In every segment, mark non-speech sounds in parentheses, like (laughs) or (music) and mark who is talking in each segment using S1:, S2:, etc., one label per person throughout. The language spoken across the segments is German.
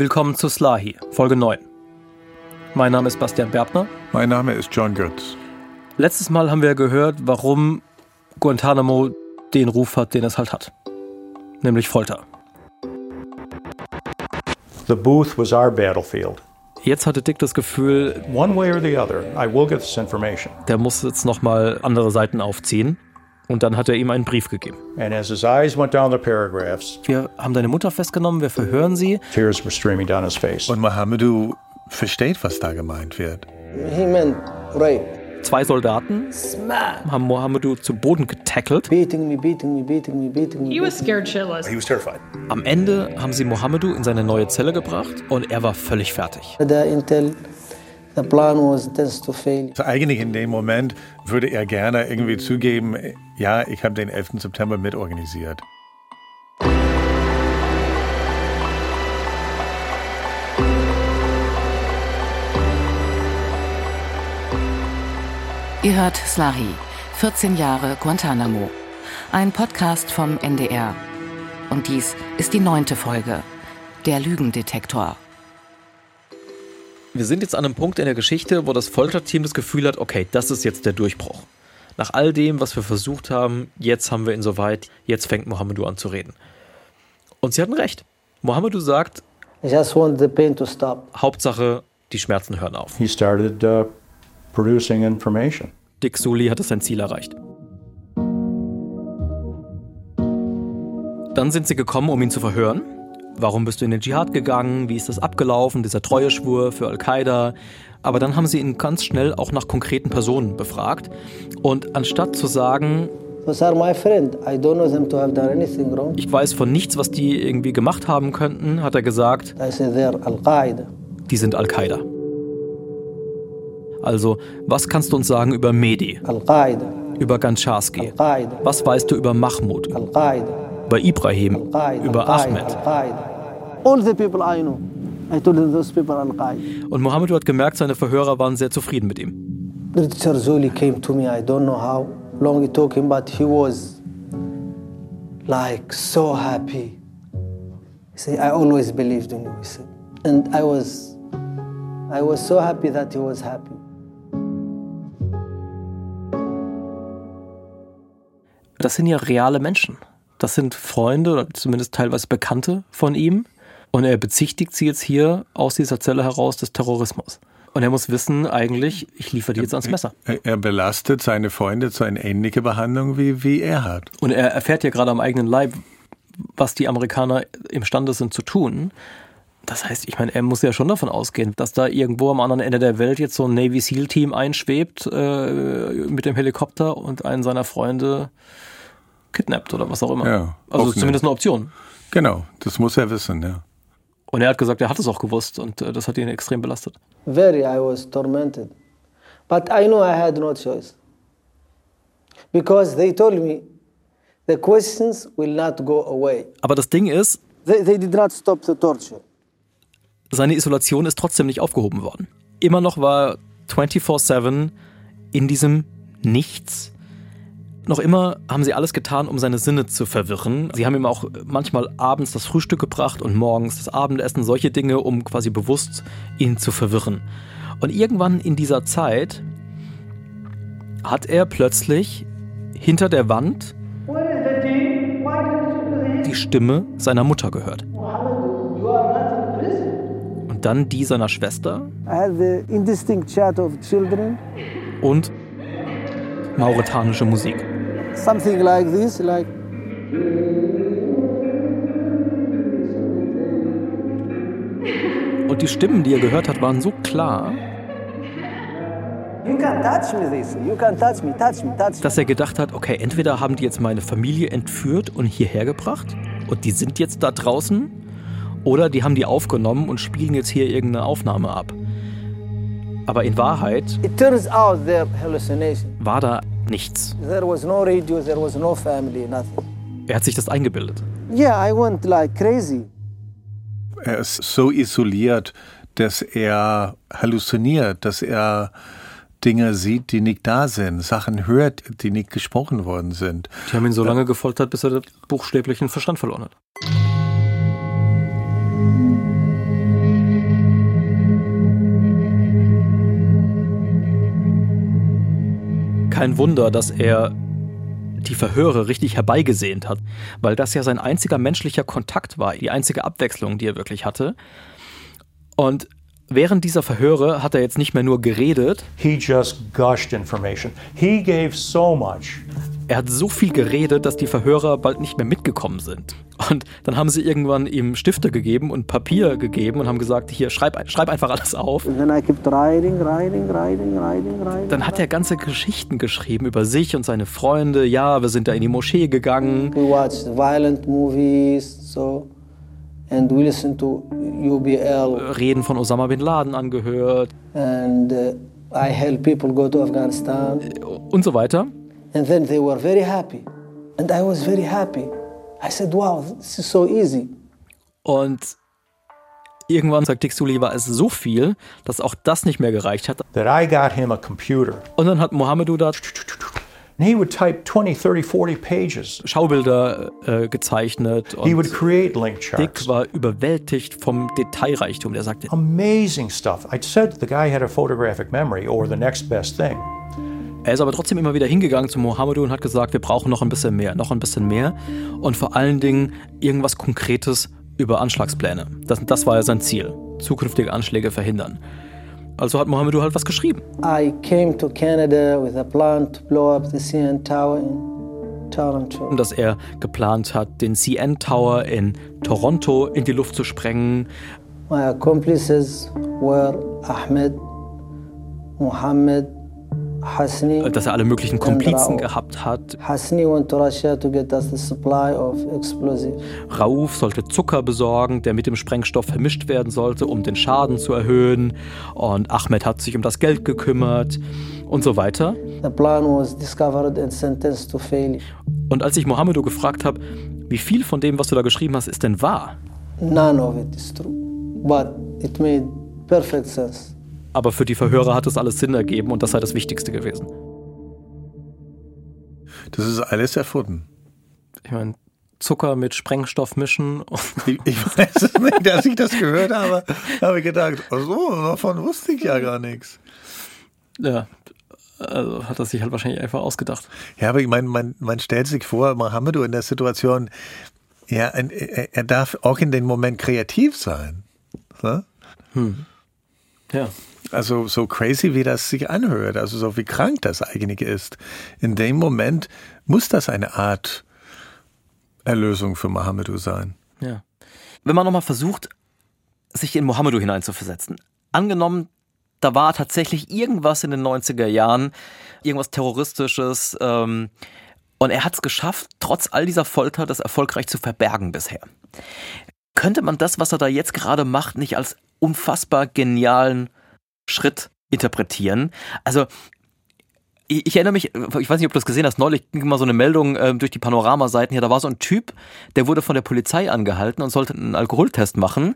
S1: Willkommen zu Slahi, Folge 9. Mein Name ist Bastian Berbner.
S2: Mein Name ist John Götz.
S1: Letztes Mal haben wir gehört, warum Guantanamo den Ruf hat, den es halt hat. Nämlich Folter.
S3: The booth was our battlefield.
S1: Jetzt hatte Dick das Gefühl,
S3: One way or the other, I will get this information.
S1: der muss jetzt nochmal andere Seiten aufziehen. Und dann hat er ihm einen Brief gegeben.
S3: And as his eyes went down the paragraphs,
S1: Wir haben deine Mutter festgenommen, wir verhören sie.
S3: tears were streaming down his face.
S2: Und Mohamedou versteht, was da gemeint wird.
S4: He meant rape.
S1: Zwei Soldaten haben Mohamedou zu Boden getackelt. Am Ende haben sie Mohamedou in seine neue Zelle gebracht und er war völlig fertig.
S4: The plan was this to fail.
S2: Also eigentlich in dem Moment würde er gerne irgendwie zugeben, ja, ich habe den 11. September mitorganisiert.
S5: Ihr hört Slahi, 14 Jahre Guantanamo. Ein Podcast vom NDR. Und dies ist die neunte Folge. Der Lügendetektor.
S1: Wir sind jetzt an einem Punkt in der Geschichte, wo das Folterteam das Gefühl hat, okay, das ist jetzt der Durchbruch. Nach all dem, was wir versucht haben, jetzt haben wir ihn soweit, jetzt fängt Mohamedou an zu reden. Und sie hatten recht. Mohamedou sagt,
S4: I just want the pain to stop.
S1: Hauptsache, die Schmerzen hören auf.
S3: He started uh, producing information.
S1: Dick Sully hat sein Ziel erreicht. Dann sind sie gekommen, um ihn zu verhören. Warum bist du in den Dschihad gegangen? Wie ist das abgelaufen? Dieser Treueschwur für Al-Qaida. Aber dann haben sie ihn ganz schnell auch nach konkreten Personen befragt. Und anstatt zu sagen, ich weiß von nichts, was die irgendwie gemacht haben könnten, hat er gesagt, die sind Al-Qaida. Also, was kannst du uns sagen über Mehdi,
S4: Al-Qaeda.
S1: über Gancharski?
S4: Al-Qaeda.
S1: Was weißt du über Mahmoud,
S4: Al-Qaeda.
S1: über Ibrahim,
S4: Al-Qaeda.
S1: über. Ahmed?
S4: Al-Qaeda. All the people I know. I told them those people are Al-Qaeda.
S1: Und Mohammed hat gemerkt, seine Verhörer waren sehr zufrieden mit ihm.
S4: British Zuli came to me. I don't know how long it took him, but he was like so happy. He said, I always believed in you, he said. And I was I was so happy that he was happy.
S1: Das sind ja reale Menschen. Das sind Freunde oder zumindest teilweise Bekannte von ihm. Und er bezichtigt sie jetzt hier aus dieser Zelle heraus des Terrorismus. Und er muss wissen, eigentlich, ich liefere die jetzt ans Messer.
S2: Er er belastet seine Freunde zu einer ähnlichen Behandlung, wie, wie er hat.
S1: Und er erfährt ja gerade am eigenen Leib, was die Amerikaner imstande sind zu tun. Das heißt, ich meine, er muss ja schon davon ausgehen, dass da irgendwo am anderen Ende der Welt jetzt so ein Navy SEAL Team einschwebt äh, mit dem Helikopter und einen seiner Freunde kidnappt oder was auch immer.
S2: Ja,
S1: also zumindest eine Option.
S2: Genau, das muss er wissen, ja.
S1: Und er hat gesagt, er hat es auch gewusst und äh, das hat ihn extrem belastet.
S4: Very, I was tormented. But I knew I had no choice. Because they told me the questions will not go away.
S1: Aber das Ding ist,
S4: They, they did not stop the torture.
S1: seine Isolation ist trotzdem nicht aufgehoben worden. Immer noch war 24-7 in diesem Nichts. Noch immer haben sie alles getan, um seine Sinne zu verwirren. Sie haben ihm auch manchmal abends das Frühstück gebracht und morgens das Abendessen, solche Dinge, um quasi bewusst ihn zu verwirren. Und irgendwann in dieser Zeit hat er plötzlich hinter der Wand die Stimme seiner Mutter gehört. Und dann die seiner Schwester und mauretanische Musik.
S4: Something like this, like
S1: Und die Stimmen, die er gehört hat, waren so klar, dass er gedacht hat, okay, entweder haben die jetzt meine Familie entführt und hierher gebracht und die sind jetzt da draußen oder die haben die aufgenommen und spielen jetzt hier irgendeine Aufnahme ab. Aber in Wahrheit war da nichts.
S4: There was no radio, there was no family, nothing.
S1: Er hat sich das eingebildet.
S4: Yeah, I went like crazy.
S2: Er ist so isoliert, dass er halluziniert, dass er Dinge sieht, die nicht da sind, Sachen hört, die nicht gesprochen worden sind.
S1: Die haben ihn so lange gefoltert, bis er buchstäblich den Verstand verloren hat. Kein Wunder, dass er die Verhöre richtig herbeigesehnt hat, weil das ja sein einziger menschlicher Kontakt war, die einzige Abwechslung, die er wirklich hatte. Und während dieser Verhöre hat er jetzt nicht mehr nur geredet.
S3: He just gushed information. He gave so much.
S1: Er hat so viel geredet, dass die Verhörer bald nicht mehr mitgekommen sind. Und dann haben sie irgendwann ihm Stifte gegeben und Papier gegeben und haben gesagt, hier, schreib, schreib einfach alles auf.
S4: Writing, writing, writing.
S1: Dann hat er ganze Geschichten geschrieben über sich und seine Freunde. Ja, wir sind da in die Moschee gegangen.
S4: We watched violent movies, so, and we listened to UBL,
S1: Reden von Osama bin Laden angehört
S4: and uh, I helped people go to Afghanistan.
S1: und so weiter.
S4: And then they were very happy, and I was very happy. I said, "Wow, this is so easy."
S1: Und irgendwann, sagt Dick Sully, war es so viel, dass auch das nicht mehr gereicht hat.
S3: That I got him a computer.
S1: Und dann hat Mohammedu da
S3: And he would type 20, 30, 40 pages.
S1: Schaubilder äh, gezeichnet
S3: He would
S1: und
S3: create link
S1: Dick
S3: charts.
S1: war überwältigt vom Detailreichtum. Der sagte,
S3: Amazing stuff. I said the guy had a photographic memory or the next best thing.
S1: Er ist aber trotzdem immer wieder hingegangen zu Mohammedu und hat gesagt, wir brauchen noch ein bisschen mehr, noch ein bisschen mehr und vor allen Dingen irgendwas Konkretes über Anschlagspläne. Das, das war ja sein Ziel, zukünftige Anschläge verhindern. Also hat Mohammedu halt was geschrieben.
S4: I came to Canada with a plan to blow up the CN Tower in Toronto.
S1: Dass er geplant hat, den CN Tower in Toronto in die Luft zu sprengen.
S4: My accomplices were Ahmed, Mohammed.
S1: Dass er alle möglichen Komplizen gehabt hat. Rauf sollte Zucker besorgen, der mit dem Sprengstoff vermischt werden sollte, um den Schaden zu erhöhen. Und Ahmed hat sich um das Geld gekümmert und so weiter.
S4: The plan was discovered and sentenced to failure.
S1: Und als ich Mohammedo gefragt habe, wie viel von dem, was du da geschrieben hast, ist denn wahr?
S4: None of it is true, but it made perfect sense.
S1: Aber für die Verhörer hat es alles Sinn ergeben und das sei das Wichtigste gewesen.
S2: Das ist alles erfunden.
S1: Ich meine, Zucker mit Sprengstoff mischen. (laughs)
S2: Ich, ich weiß es nicht, als ich das gehört habe, habe ich gedacht, oh so, davon wusste ich ja gar nichts.
S1: ja, also hat er sich halt wahrscheinlich einfach ausgedacht.
S2: Ja, aber ich meine, man, man stellt sich vor, Mohammedo in der Situation, ja, er, er darf auch in dem Moment kreativ sein. Ne?
S1: Ja.
S2: Also so crazy, wie das sich anhört, also so wie krank das eigentlich ist. In dem Moment muss das eine Art Erlösung für Mohammedo sein.
S1: Ja. Wenn man nochmal versucht, sich in Mohammedo hineinzuversetzen. Angenommen, da war tatsächlich irgendwas in den 90er Jahren, irgendwas Terroristisches, ähm, und er hat es geschafft, trotz all dieser Folter, das erfolgreich zu verbergen bisher. Könnte man das, was er da jetzt gerade macht, nicht als unfassbar genialen Schritt interpretieren? Also, ich, erinnere mich, ich weiß nicht, ob du das gesehen hast, neulich ging mal so eine Meldung ähm, durch die Panoramaseiten hier, da war so ein Typ, der wurde von der Polizei angehalten und sollte einen Alkoholtest machen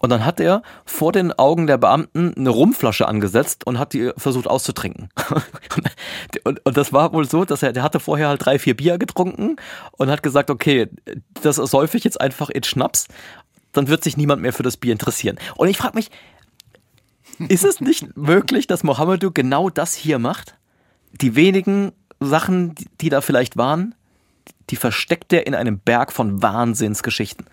S1: und dann hat er vor den Augen der Beamten eine Rumflasche angesetzt und hat die versucht auszutrinken. (laughs) und, und das war wohl so, dass er, der hatte vorher halt drei, vier Bier getrunken und hat gesagt, okay, das säufe ich jetzt einfach in Schnaps, dann wird sich niemand mehr für das Bier interessieren. Und ich frage mich, ist es nicht möglich, dass Mohammedu genau das hier macht? Die wenigen Sachen, die, da vielleicht waren, die versteckt er in einem Berg von Wahnsinnsgeschichten.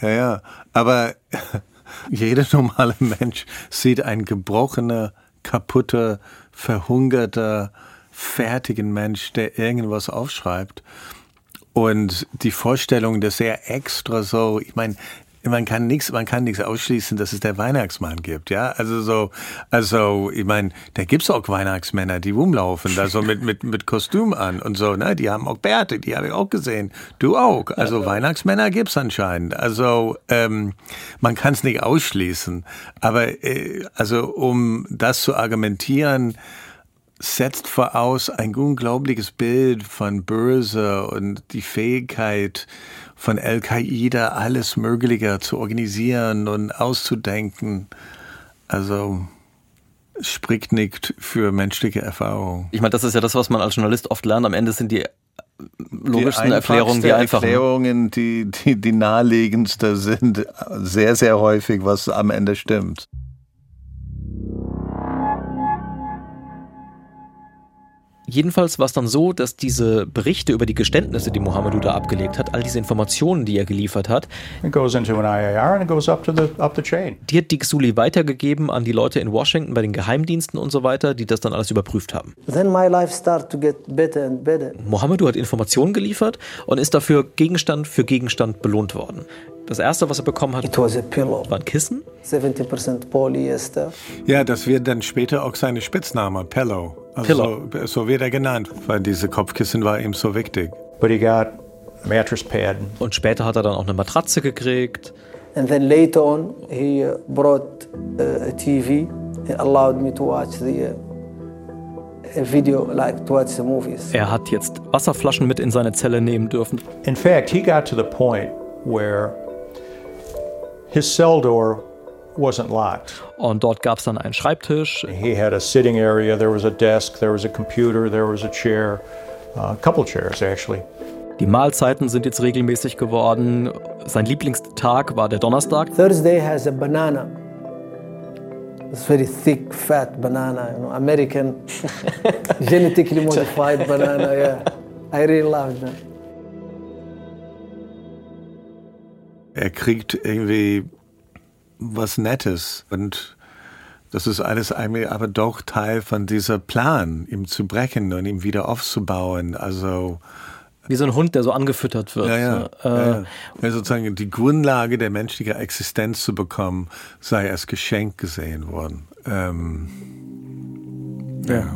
S2: Ja, ja, aber (laughs) jeder normale Mensch sieht einen gebrochener, kaputter, verhungerter, fertigen Mensch, der irgendwas aufschreibt. Und die Vorstellung, dass er extra so, ich meine, man kann nichts, man kann nichts ausschließen, dass es der Weihnachtsmann gibt, ja. Also so, also ich meine, da gibt's auch Weihnachtsmänner, die rumlaufen, da so (laughs) mit mit mit Kostüm an und so, ne? Die haben auch Bärte, die habe ich auch gesehen. Du auch. Also Weihnachtsmänner gibt's anscheinend. Also ähm, man kann es nicht ausschließen, aber äh, also um das zu argumentieren setzt voraus ein unglaubliches Bild von Börse und die Fähigkeit von Al-Qaida, alles Mögliche zu organisieren und auszudenken. Also spricht nicht für menschliche Erfahrung.
S1: Ich meine, das ist ja das, was man als Journalist oft lernt. Am Ende sind die logischsten Erklärungen die einfachen.
S2: Erklärungen, die, die, die naheliegendste sind sehr, sehr häufig, was am Ende stimmt.
S1: Jedenfalls war es dann so, dass diese Berichte über die Geständnisse, die Mohamedou da abgelegt hat, all diese Informationen, die er geliefert hat, die hat Dick Sully weitergegeben an die Leute in Washington bei den Geheimdiensten und so weiter, die das dann alles überprüft haben.
S4: Then my life started to get better and better.
S1: Mohamedou hat Informationen geliefert und ist dafür Gegenstand für Gegenstand belohnt worden. Das erste, was er bekommen hat,
S4: pillow,
S1: war ein Kissen.
S4: 70% polyester.
S2: Ja, das wird dann später auch seine Spitzname, Pello. Also
S1: Pillow.
S2: So, so wird er genannt, weil diese Kopfkissen war ihm so wichtig.
S3: But he got a mattress pad.
S1: Und später hat er dann auch eine Matratze gekriegt.
S4: And then later on, he uh, brought uh, a TV and allowed me to watch the uh, video, like to watch the movies.
S1: Er hat jetzt Wasserflaschen mit in seine Zelle nehmen dürfen.
S3: In fact, he got to the point where his cell door wasn't locked.
S1: Und dort gab es dann einen Schreibtisch.
S3: He had a sitting area, there was a desk, there was a computer, there was a chair, uh, a couple chairs actually.
S1: Die Mahlzeiten sind jetzt regelmäßig geworden. Sein Lieblingstag war der Donnerstag.
S4: Thursday has a banana. It's very thick, fat banana, you know, American, (laughs) genetically modified banana. Yeah, I really love that.
S2: Er kriegt irgendwie was Nettes und das ist alles eigentlich aber doch Teil von dieser Plan, ihm zu brechen und ihm wieder aufzubauen. Also
S1: Wie so ein Hund, der so angefüttert wird.
S2: ja, ja,
S1: Äh,
S2: ja, ja. ja sozusagen die Grundlage der menschlichen Existenz zu bekommen, sei als Geschenk gesehen worden. Ähm, ja.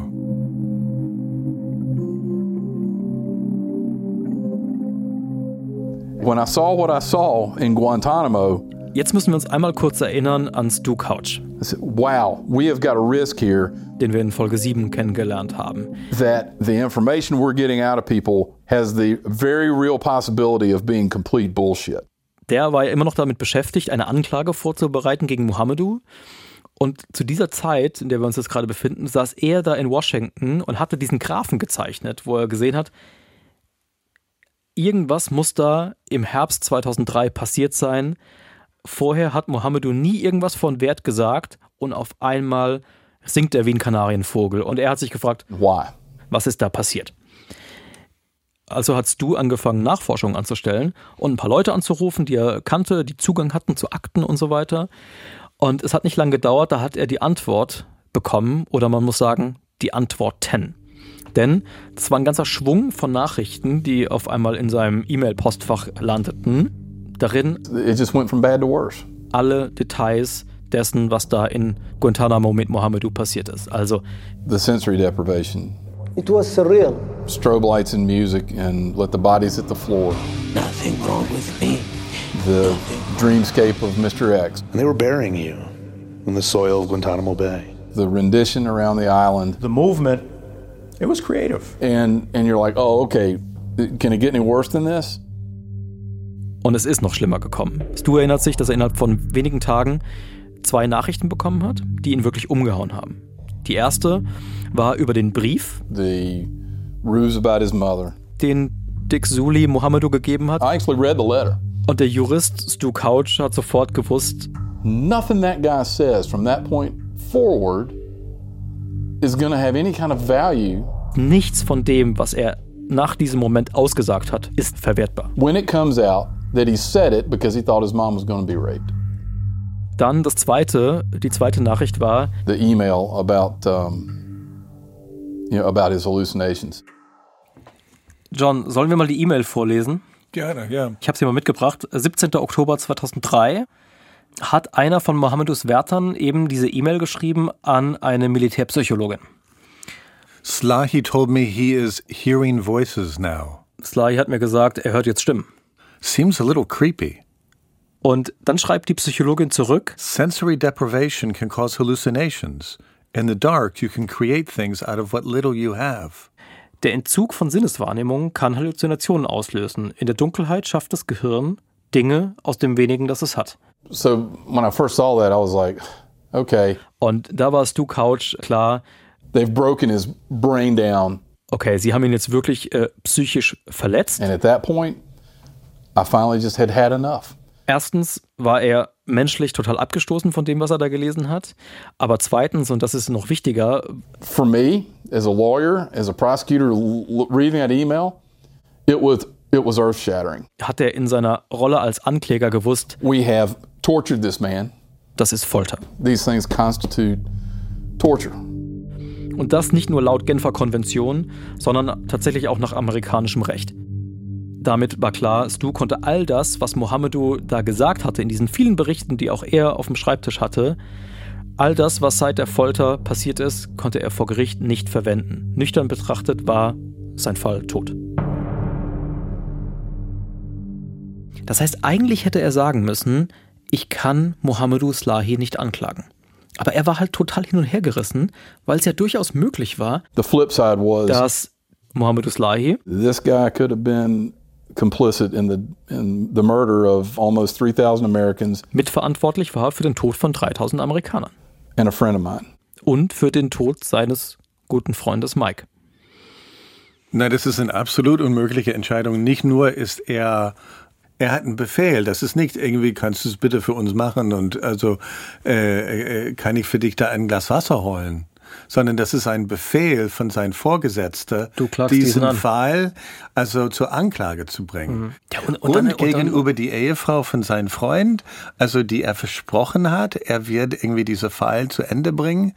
S6: When I saw what I saw in Guantanamo,
S1: Jetzt müssen wir uns einmal kurz erinnern an Stu Couch,
S6: wow, we have got a risk here
S1: den wir in Folge 7 kennengelernt haben.
S6: that the information we're getting out of people has the very real possibility of being complete bullshit.
S1: Der war ja immer noch damit beschäftigt, eine Anklage vorzubereiten gegen Mohamedou. Und zu dieser Zeit, in der wir uns jetzt gerade befinden, saß er da in Washington und hatte diesen Graphen gezeichnet, wo er gesehen hat, irgendwas muss da im Herbst 2003 passiert sein. Vorher hat Mohamedou nie irgendwas von Wert gesagt und auf einmal singt er wie ein Kanarienvogel. Und er hat sich gefragt,
S6: Why?
S1: was ist da passiert? Also hast du angefangen, Nachforschungen anzustellen und ein paar Leute anzurufen, die er kannte, die Zugang hatten zu Akten und so weiter. Und es hat nicht lange gedauert, da hat er die Antwort bekommen, oder man muss sagen, die Antworten. Denn es war ein ganzer Schwung von Nachrichten, die auf einmal in seinem E-Mail-Postfach landeten. Darin
S6: It just went from bad to worse.
S1: alle Details dessen, was da in Guantanamo mit Mohamedou passiert ist. Also
S6: The sensory deprivation,
S4: It was surreal.
S6: strobe lights and music, and let the bodies hit the floor.
S4: Nothing wrong with me.
S6: The dreamscape of Mr. X,
S7: And they were burying you in the soil of Guantanamo Bay.
S6: the rendition around the island,
S3: The movement, it was creative.
S6: and and you're like, oh, okay, can it get any worse than this?
S1: Und es ist noch schlimmer gekommen. Stu erinnert sich, dass er innerhalb von wenigen Tagen zwei Nachrichten bekommen hat, die ihn wirklich umgehauen haben. Die erste war über den Brief,
S6: The ruse about his mother.
S1: den Dick Sully Mohamedou gegeben hat.
S6: I actually read the letter.
S1: Und der Jurist Stu Couch hat sofort gewusst,
S6: Nothing that guy says from that point forward is going to have any kind of value
S1: nichts von dem, was er nach diesem Moment ausgesagt hat, ist verwertbar.
S6: when it comes out that he said it because he thought his mom was going to be raped.
S1: Dann das zweite, die zweite Nachricht war,
S6: The email about, um, you know, about his hallucinations.
S1: John, sollen wir mal die E-Mail vorlesen?
S2: Gerne, ja.
S1: Ich habe sie mal mitgebracht. 17. Oktober 2003 hat einer von Mohamedous Wärtern eben diese E-Mail geschrieben an eine Militärpsychologin.
S2: Slahi told me he is hearing voices now.
S1: Sly hat mir gesagt, er hört jetzt Stimmen.
S2: Seems a little creepy.
S1: Und dann schreibt die Psychologin zurück,
S2: Sensory deprivation can cause hallucinations. In the dark, you can create things out of what little you have.
S1: der Entzug von Sinneswahrnehmung kann Halluzinationen auslösen. In der Dunkelheit schafft das Gehirn Dinge aus dem wenigen, das es hat.
S6: So when I first saw that, I was like, okay,
S1: Und da war Stu Couch klar,
S6: they've broken his brain down.
S1: okay, sie haben ihn jetzt wirklich äh, psychisch verletzt.
S6: And at that point, I finally just had had enough.
S1: Erstens war er menschlich total abgestoßen von dem, was er da gelesen hat. Aber zweitens, und das ist noch wichtiger,
S6: For me, as a lawyer, as a prosecutor, reading that email, it was it was earth shattering.
S1: hat er in seiner Rolle als Ankläger gewusst,
S6: We have tortured this man.
S1: das ist Folter.
S6: These things constitute torture.
S1: Und das nicht nur laut Genfer Konvention, sondern tatsächlich auch nach amerikanischem Recht. Damit war klar, Stu konnte all das, was Mohammedu da gesagt hatte, in diesen vielen Berichten, die auch er auf dem Schreibtisch hatte, all das, was seit der Folter passiert ist, konnte er vor Gericht nicht verwenden. Nüchtern betrachtet war sein Fall tot. Das heißt, eigentlich hätte er sagen müssen, ich kann Mohammedu Slahi nicht anklagen. Aber er war halt total hin und her gerissen, weil es ja durchaus möglich war,
S6: was
S1: dass Mohammedu Slahi
S6: this guy could have been complicit in the in the murder of almost 3000 Americans
S1: mitverantwortlich war für den Tod von 3000 Amerikanern
S6: and a friend of mine.
S1: und für den Tod seines guten Freundes Mike.
S2: Na, das ist eine absolut unmögliche Entscheidung. Nicht nur ist er, er hat einen Befehl. Das ist nicht irgendwie, kannst du es bitte für uns machen und also äh, äh, kann ich für dich da ein Glas Wasser holen. Sondern das ist ein Befehl von seinem
S1: klagst
S2: diesen
S1: diesen.
S2: Fall also zur Anklage zu bringen.
S1: Ja, und-
S2: und
S1: und dann- und dann-
S2: gegenüber die Ehefrau von seinem Freund, also die er versprochen hat, er wird irgendwie diese Fall zu Ende bringen.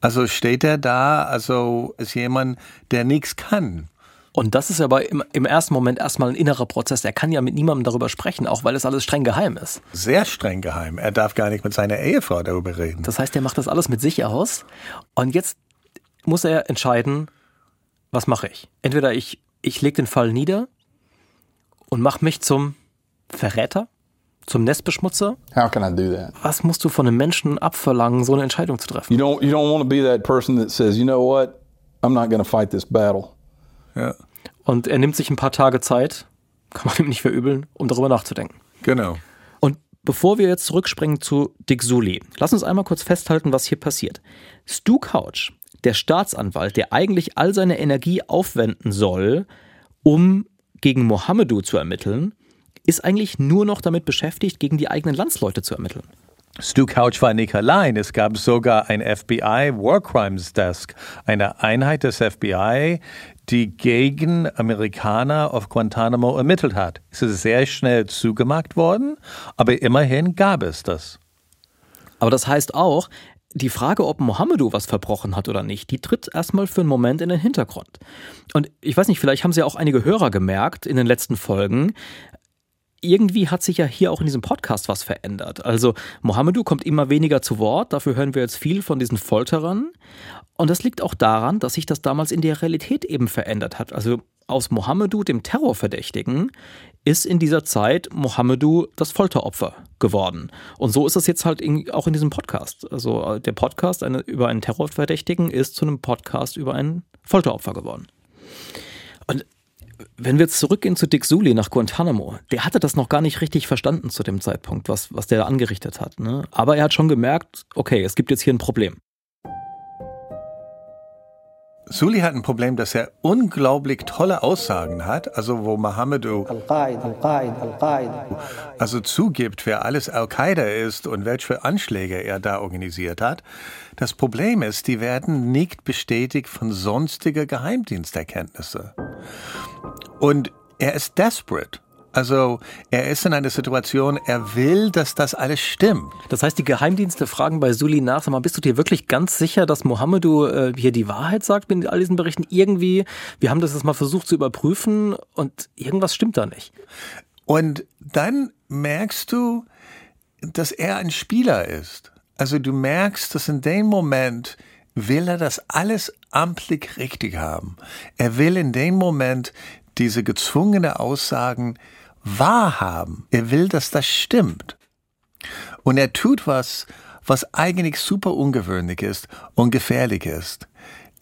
S2: Also steht er da, also ist jemand, der nichts kann.
S1: Und das ist aber im, im ersten Moment erstmal ein innerer Prozess. Er kann ja mit niemandem darüber sprechen, auch weil es alles streng geheim ist.
S2: sehr streng geheim. Er darf gar nicht mit seiner Ehefrau darüber reden.
S1: Das heißt, er macht das alles mit sich aus. Und jetzt muss er entscheiden, was mache ich? Entweder ich, ich lege den Fall nieder und mache mich zum Verräter, zum Nestbeschmutzer.
S6: How can I do that?
S1: Was musst du von einem Menschen abverlangen, so eine Entscheidung zu treffen?
S6: You don't you don't want to be that person that says, you know what, I'm not going to fight this battle.
S2: Ja,
S1: Und er nimmt sich ein paar Tage Zeit, kann man ihm nicht verübeln, um darüber nachzudenken.
S2: genau.
S1: Und bevor wir jetzt zurückspringen zu Dick Sully, lass uns einmal kurz festhalten, was hier passiert. Stu Couch, der Staatsanwalt, der eigentlich all seine Energie aufwenden soll, um gegen Mohammedu zu ermitteln, ist eigentlich nur noch damit beschäftigt, gegen die eigenen Landsleute zu ermitteln.
S2: Stu Couch war nicht allein. Es gab sogar ein FBI War Crimes Desk, eine Einheit des FBI, die gegen Amerikaner auf Guantanamo ermittelt hat. Es ist sehr schnell zugemacht worden, aber immerhin gab es das.
S1: Aber das heißt auch, die Frage, ob Mohammedu was verbrochen hat oder nicht, die tritt erstmal für einen Moment in den Hintergrund. Und ich weiß nicht, vielleicht haben sie auch einige Hörer gemerkt in den letzten Folgen. Irgendwie hat sich ja hier auch in diesem Podcast was verändert. Also Mohammedu kommt immer weniger zu Wort, dafür hören wir jetzt viel von diesen Folterern. Und das liegt auch daran, dass sich das damals in der Realität eben verändert hat. Also aus Mohammedu, dem Terrorverdächtigen, ist in dieser Zeit Mohammedu das Folteropfer geworden. Und so ist es jetzt halt in, auch in diesem Podcast. Also der Podcast eine, über einen Terrorverdächtigen ist zu einem Podcast über ein Folteropfer geworden. Und wenn wir jetzt zurückgehen zu Dick Sully nach Guantanamo, der hatte das noch gar nicht richtig verstanden zu dem Zeitpunkt, was, was der da angerichtet hat. Ne? Aber er hat schon gemerkt, okay, es gibt jetzt hier ein Problem.
S2: Sully hat ein Problem, dass er unglaublich tolle Aussagen hat, also wo Mohammedu also zugibt, wer alles Al-Qaida ist und welche Anschläge er da organisiert hat. Das Problem ist, die werden nicht bestätigt von sonstigen Geheimdiensterkenntnisse. Und er ist desperate. Also er ist in einer Situation, er will, dass das alles stimmt.
S1: Das heißt, die Geheimdienste fragen bei Sully nach, sag mal, bist du dir wirklich ganz sicher, dass Mohammedu äh, hier die Wahrheit sagt mit all diesen Berichten? Irgendwie, wir haben das jetzt mal versucht zu überprüfen und irgendwas stimmt da nicht.
S2: Und dann merkst du, dass er ein Spieler ist. Also du merkst, dass in dem Moment will er das alles amtlich richtig haben. Er will in dem Moment diese gezwungene Aussagen wahrhaben. Er will, dass das stimmt. Und er tut was, was eigentlich super ungewöhnlich ist und gefährlich ist.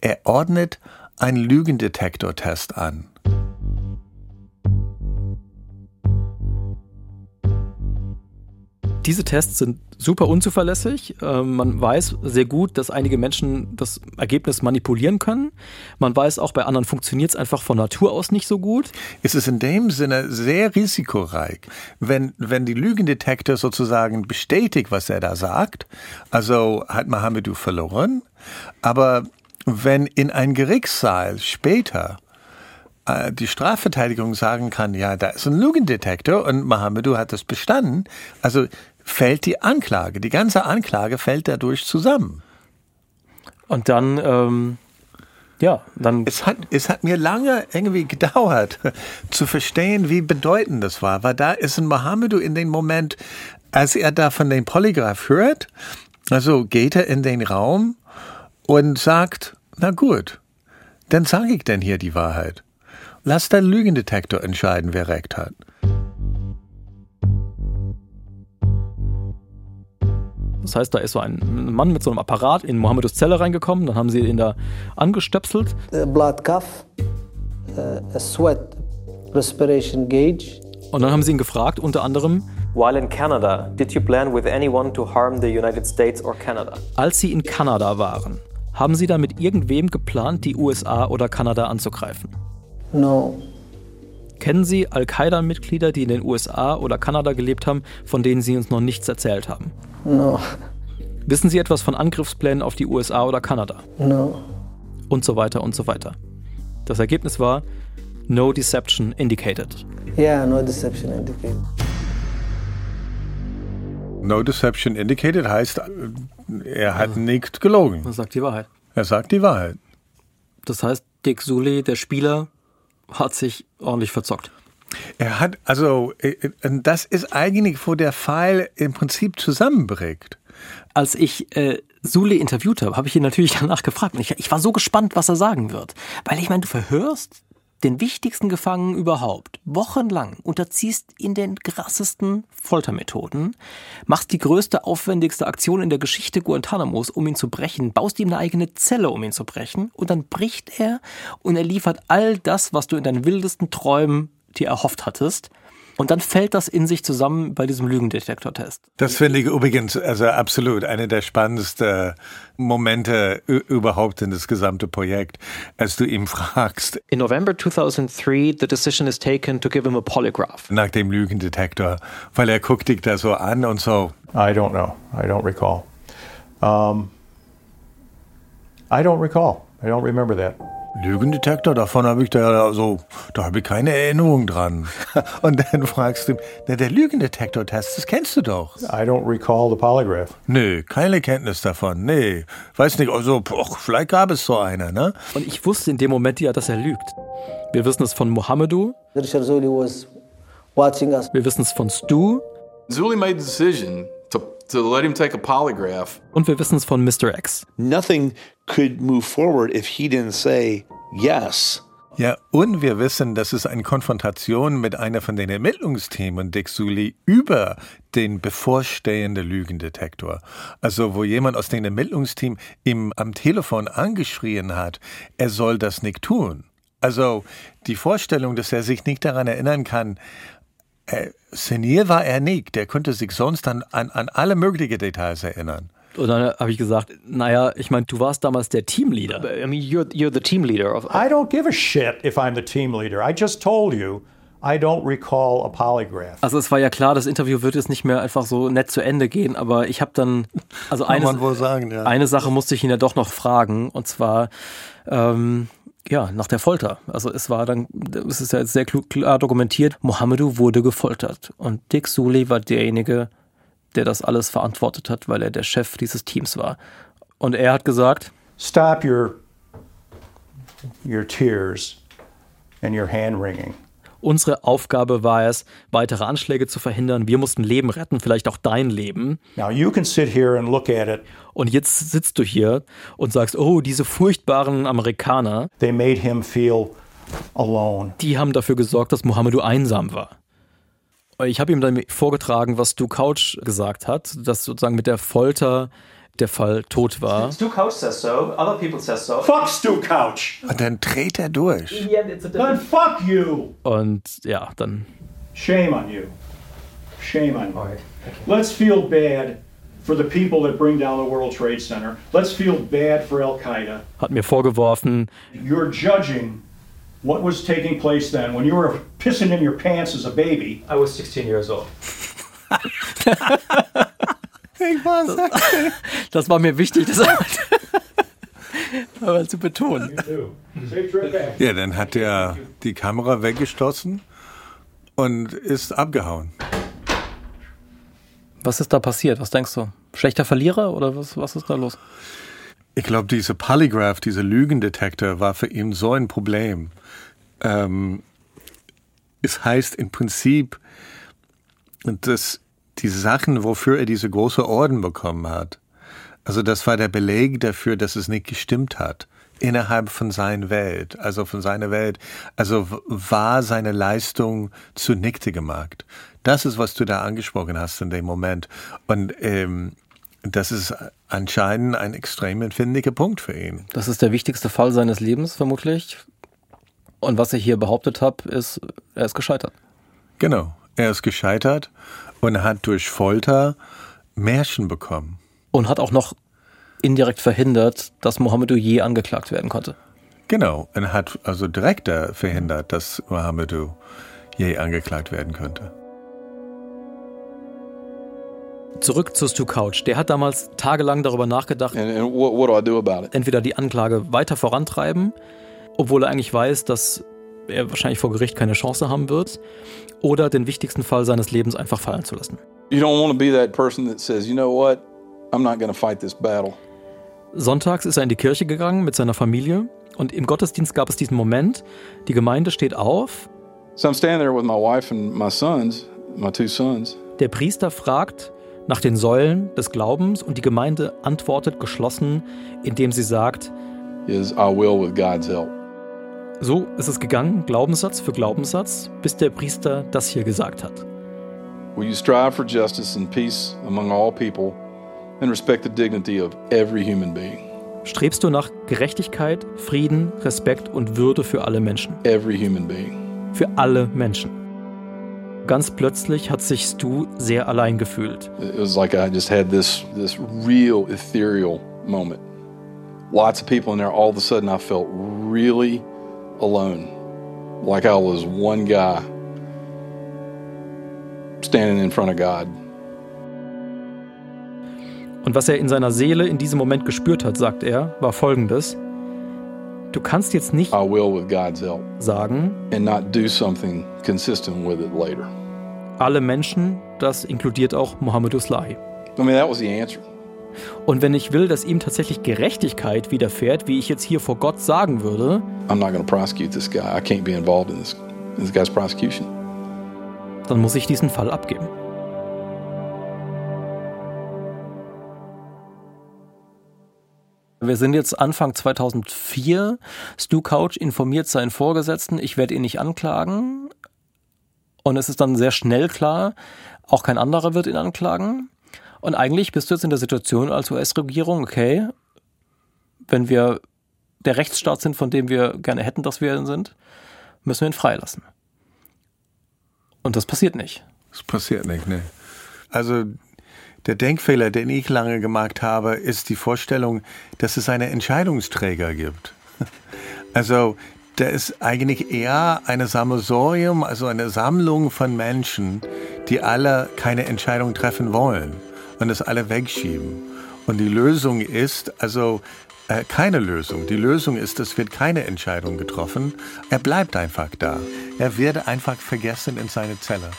S2: Er ordnet einen Lügendetektortest an.
S1: Diese Tests sind super unzuverlässig. Äh, man weiß sehr gut, dass einige Menschen das Ergebnis manipulieren können. Man weiß auch, bei anderen funktioniert es einfach von Natur aus nicht so gut.
S2: Es ist in dem Sinne sehr risikoreich, wenn, wenn die Lügendetektor sozusagen bestätigt, was er da sagt. Also hat Mohamedou verloren. Aber wenn in ein Gerichtssaal später äh, die Strafverteidigung sagen kann, ja, da ist ein Lügendetektor und Mohamedou hat das bestanden, also fällt die Anklage, die ganze Anklage fällt dadurch zusammen.
S1: Und dann, ähm, ja, dann.
S2: Es hat, es hat mir lange irgendwie gedauert, zu verstehen, wie bedeutend das war, weil da ist ein Mohamedou in dem Moment, als er da von dem Polygraph hört, also geht er in den Raum und sagt, na gut, dann sage ich denn hier die Wahrheit. Lass der Lügendetektor entscheiden, wer recht hat.
S1: Das heißt, da ist so ein Mann mit so einem Apparat in Mohammedus Zelle reingekommen, dann haben sie ihn da angestöpselt.
S4: Cuff, uh, a sweat respiration gauge.
S1: Und dann haben sie ihn gefragt, unter anderem,
S8: While in Canada, did you plan with anyone to harm the United States or Canada?
S1: als sie in Kanada waren, haben sie da mit irgendwem geplant, die USA oder Kanada anzugreifen?
S4: No,
S1: Kennen Sie Al-Qaida-Mitglieder, die in den USA oder Kanada gelebt haben, von denen Sie uns noch nichts erzählt haben?
S4: no,
S1: Wissen Sie etwas von Angriffsplänen auf die USA oder Kanada?
S4: no.
S1: Und so weiter und so weiter. Das Ergebnis war No Deception Indicated.
S4: Yeah, no deception indicated.
S2: No deception indicated heißt, er hat nicht gelogen.
S1: Das sagt die Wahrheit.
S2: Er sagt die Wahrheit.
S1: Das heißt, Dick Sully, der Spieler, hat sich ordentlich verzockt.
S2: Er hat, also, äh, äh, das ist eigentlich, wo der Fall im Prinzip zusammenbricht.
S1: Als ich äh, Sully interviewt habe, habe ich ihn natürlich (laughs) danach gefragt. Ich, ich war so gespannt, was er sagen wird. Weil ich meine, du verhörst den wichtigsten Gefangenen überhaupt, wochenlang, unterziehst ihn den krassesten Foltermethoden, machst die größte, aufwendigste Aktion in der Geschichte Guantanamos, um ihn zu brechen, baust ihm eine eigene Zelle, um ihn zu brechen, und dann bricht er und er liefert all das, was du in deinen wildesten Träumen dir erhofft hattest. Und dann fällt das in sich zusammen bei diesem Lügendetektortest.
S2: Das finde ich übrigens, also absolut, eine der spannendsten Momente ü- überhaupt in das gesamte Projekt, als du ihm (laughs) fragst,
S8: In November 2003, the decision is taken to give him a polygraph.
S2: nach dem Lügendetektor, weil er guckt dich da so an und so.
S3: I don't know. I don't recall. Um, I don't recall. I don't remember that.
S2: Lügendetektor, davon habe ich da so, da habe ich keine Erinnerung dran. (laughs) Und dann fragst du, na, der Lügendetektor-Test, das kennst du doch.
S3: I don't recall the polygraph.
S2: Nö, keine Kenntnis davon. Nee, weiß nicht, also, poch, vielleicht gab es so eine, ne?
S1: Und ich wusste in dem Moment ja, dass er lügt. Wir wissen es von Mohamedou,
S4: Richard Zuli was watching us.
S1: wir wissen es von Stu
S6: Zuli made the decision to, to let him take a polygraph.
S1: und wir wissen es von Mr. X.
S7: Nothing could move forward if he didn't say yes.
S2: Ja, und wir wissen, dass es eine Konfrontation mit einer von den Ermittlungsteams Dick Sully über den bevorstehenden Lügendetektor. Also, wo jemand aus dem Ermittlungsteam ihm am Telefon angeschrien hat, er soll das nicht tun. Also, die Vorstellung, dass er sich nicht daran erinnern kann, äh, senil war er nicht. Der konnte sich sonst an, an, an alle möglichen Details erinnern.
S1: Und dann habe ich gesagt, naja, ich meine, du warst damals der Teamleader.
S8: I mean, you're, you're the team leader of.
S3: I don't give a shit if I'm the team leader. I just told you I don't recall a polygraph.
S1: Also es war ja klar, das Interview wird jetzt nicht mehr einfach so nett zu Ende gehen, aber ich habe dann, also
S2: Kann
S1: eine,
S2: man wohl sagen, ja.
S1: eine Sache musste ich ihn ja doch noch fragen, und zwar, ähm, ja, nach der Folter. Also es war dann, es ist ja jetzt sehr klar dokumentiert, Mohamedou wurde gefoltert. Und Dick Sully war derjenige, der das alles verantwortet hat, weil er der Chef dieses Teams war. Und er hat gesagt,
S3: Stop your your tears and your hand wringing.
S1: Unsere Aufgabe war es, weitere Anschläge zu verhindern. Wir mussten Leben retten, vielleicht auch dein Leben.
S3: Now you can sit here and look at it.
S1: Und jetzt sitzt du hier und sagst, oh, diese furchtbaren Amerikaner, die haben dafür gesorgt, dass Mohamedou einsam war. Ich habe ihm dann vorgetragen, was Stu Couch gesagt hat, dass sozusagen mit der Folter der Fall tot war.
S8: Stu Couch says so. Other people says so.
S3: Fuck Stu Couch.
S2: Und dann dreht er durch.
S3: Then fuck you.
S1: Und ja, dann
S3: Shame on you.
S9: Shame on you. Let's feel bad for the people that bring down the World Trade Center. Let's feel bad for Al Qaeda.
S1: Hat mir vorgeworfen,
S9: You're judging what was taking place then when you were pissing in your pants as a baby.
S8: I was 16 years old. (laughs)
S2: War 16. (laughs)
S1: das war mir wichtig, das (laughs) (laughs) aber zu betonen.
S2: Ja, dann hat er die Kamera weggestoßen und ist abgehauen.
S1: Was ist da passiert? Was denkst du? Schlechter Verlierer oder was, was ist da los?
S2: Ich glaube, diese Polygraph, dieser Lügendetektor war für ihn so ein Problem. Ähm, es heißt im Prinzip, dass die Sachen, wofür er diese große Orden bekommen hat, also das war der Beleg dafür, dass es nicht gestimmt hat innerhalb von seiner Welt, also von seiner Welt, also war seine Leistung zunichte gemacht. Das ist, was du da angesprochen hast in dem Moment. Und ähm, das ist anscheinend ein extrem empfindlicher Punkt für ihn.
S1: Das ist der wichtigste Fall seines Lebens, vermutlich. Und was ich hier behauptet habe, ist, er ist gescheitert.
S2: Genau. Er ist gescheitert und hat durch Folter Märchen bekommen.
S1: Und hat auch noch indirekt verhindert, dass Mohamedou je angeklagt werden konnte.
S2: Genau. Und hat also direkt verhindert, dass Mohamedou je angeklagt werden könnte.
S1: Zurück zu Stu Couch. Der hat damals tagelang darüber nachgedacht,
S6: And, and what, what do I do about it?
S1: entweder die Anklage weiter vorantreiben, obwohl er eigentlich weiß, dass er wahrscheinlich vor Gericht keine Chance haben wird, oder den wichtigsten Fall seines Lebens einfach fallen zu lassen.
S6: You don't want to be that person that says, you know what, I'm not going to fight this battle.
S1: Sonntags ist er in die Kirche gegangen mit seiner Familie und im Gottesdienst gab es diesen Moment, die Gemeinde steht auf,
S6: So I'm standing there with my wife and my sons, my two sons,
S1: der Priester fragt nach den Säulen des Glaubens und die Gemeinde antwortet geschlossen, indem sie sagt,
S6: is I will with God's help.
S1: So ist es gegangen, Glaubenssatz für Glaubenssatz, bis der Priester das hier gesagt hat.
S6: Will you strive for justice and peace among all people and respect the dignity of every human being?
S1: Strebst du nach Gerechtigkeit, Frieden, Respekt und Würde für alle Menschen?
S6: Every human being.
S1: Für alle Menschen. Ganz plötzlich hat sich Stu sehr allein gefühlt.
S6: It was like I just had this this real ethereal moment. Lots of people in there. All of a sudden, I felt really alone, like I was one guy standing in front of God.
S1: Und was er in seiner Seele in diesem Moment gespürt hat, sagt er, war folgendes. Du kannst jetzt nicht
S6: I will with God's help,
S1: sagen,
S6: and not do something consistent with it later.
S1: alle Menschen, das inkludiert auch Mohammed Uslahi.
S6: I mean, that was the answer.
S1: Und wenn ich will, dass ihm tatsächlich Gerechtigkeit widerfährt, wie ich jetzt hier vor Gott sagen würde,
S6: I'm not going to prosecute this guy. I can't be involved in this this guy's prosecution.
S1: dann muss ich diesen Fall abgeben. Wir sind jetzt Anfang 2004. Stu Couch informiert seinen Vorgesetzten, ich werde ihn nicht anklagen. Und es ist dann sehr schnell klar, auch kein anderer wird ihn anklagen. Und eigentlich bist du jetzt in der Situation als US-Regierung, okay, wenn wir der Rechtsstaat sind, von dem wir gerne hätten, dass wir ihn sind, müssen wir ihn freilassen. Und das passiert nicht.
S2: Das passiert nicht, ne? Also der Denkfehler, den ich lange gemacht habe, ist die Vorstellung, dass es einen Entscheidungsträger gibt. (laughs) Also der ist eigentlich eher eine Sammelsorium, also eine Sammlung von Menschen, die alle keine Entscheidung treffen wollen und es alle wegschieben. Und die Lösung ist, also äh, keine Lösung. Die Lösung ist, es wird keine Entscheidung getroffen. Er bleibt einfach da. Er wird einfach vergessen in seine Zelle.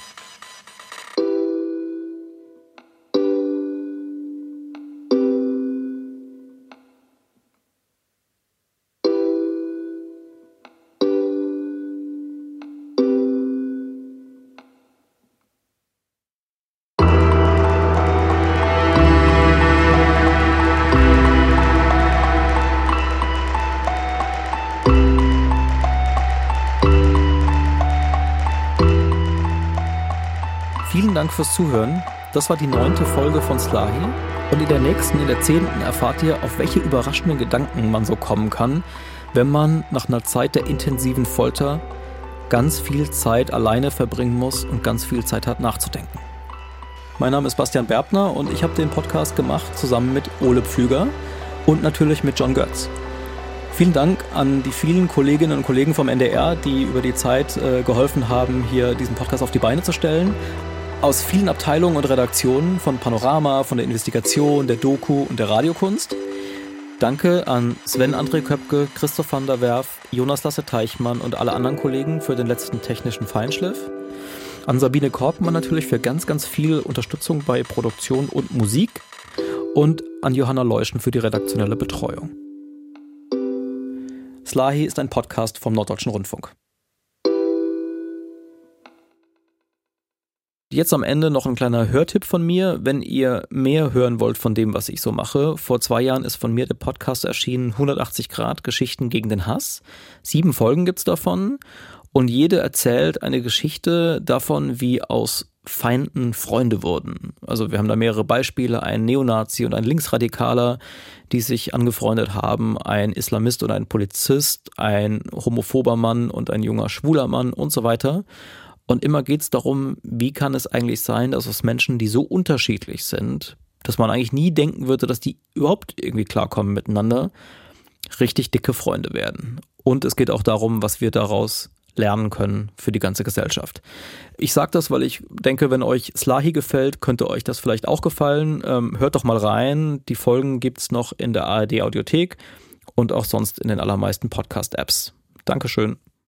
S1: Vielen Dank fürs Zuhören. Das war die neunte Folge von Slahi. Und in der nächsten, in der zehnten, erfahrt ihr, auf welche überraschenden Gedanken man so kommen kann, wenn man nach einer Zeit der intensiven Folter ganz viel Zeit alleine verbringen muss und ganz viel Zeit hat nachzudenken. Mein Name ist Bastian Berbner und ich habe den Podcast gemacht zusammen mit Ole Pflüger und natürlich mit John Götz. Vielen Dank an die vielen Kolleginnen und Kollegen vom NDR, die über die Zeit äh, geholfen haben, hier diesen Podcast auf die Beine zu stellen. Aus vielen Abteilungen und Redaktionen von Panorama, von der Investigation, der Doku und der Radiokunst. Danke an Sven André Köpke, Christoph van der Werf, Jonas Lasse Teichmann und alle anderen Kollegen für den letzten technischen Feinschliff. An Sabine Korpmann natürlich für ganz, ganz viel Unterstützung bei Produktion und Musik. Und an Johanna Leuschen für die redaktionelle Betreuung. Slahi ist ein Podcast vom Norddeutschen Rundfunk. Jetzt am Ende noch ein kleiner Hörtipp von mir, wenn ihr mehr hören wollt von dem, was ich so mache. Vor zwei Jahren ist von mir der Podcast erschienen 180 Grad Geschichten gegen den Hass. Sieben Folgen gibt's davon und jede erzählt eine Geschichte davon, wie aus Feinden Freunde wurden. Also wir haben da mehrere Beispiele, ein Neonazi und ein Linksradikaler, die sich angefreundet haben, ein Islamist und ein Polizist, ein homophober Mann und ein junger schwuler Mann und so weiter. Und immer geht es darum, wie kann es eigentlich sein, dass aus Menschen, die so unterschiedlich sind, dass man eigentlich nie denken würde, dass die überhaupt irgendwie klarkommen miteinander, richtig dicke Freunde werden. Und es geht auch darum, was wir daraus lernen können für die ganze Gesellschaft. Ich sage das, weil ich denke, wenn euch Slahi gefällt, könnte euch das vielleicht auch gefallen. Ähm, hört doch mal rein. Die Folgen gibt's noch in der ARD Audiothek und auch sonst in den allermeisten Podcast-Apps. Dankeschön.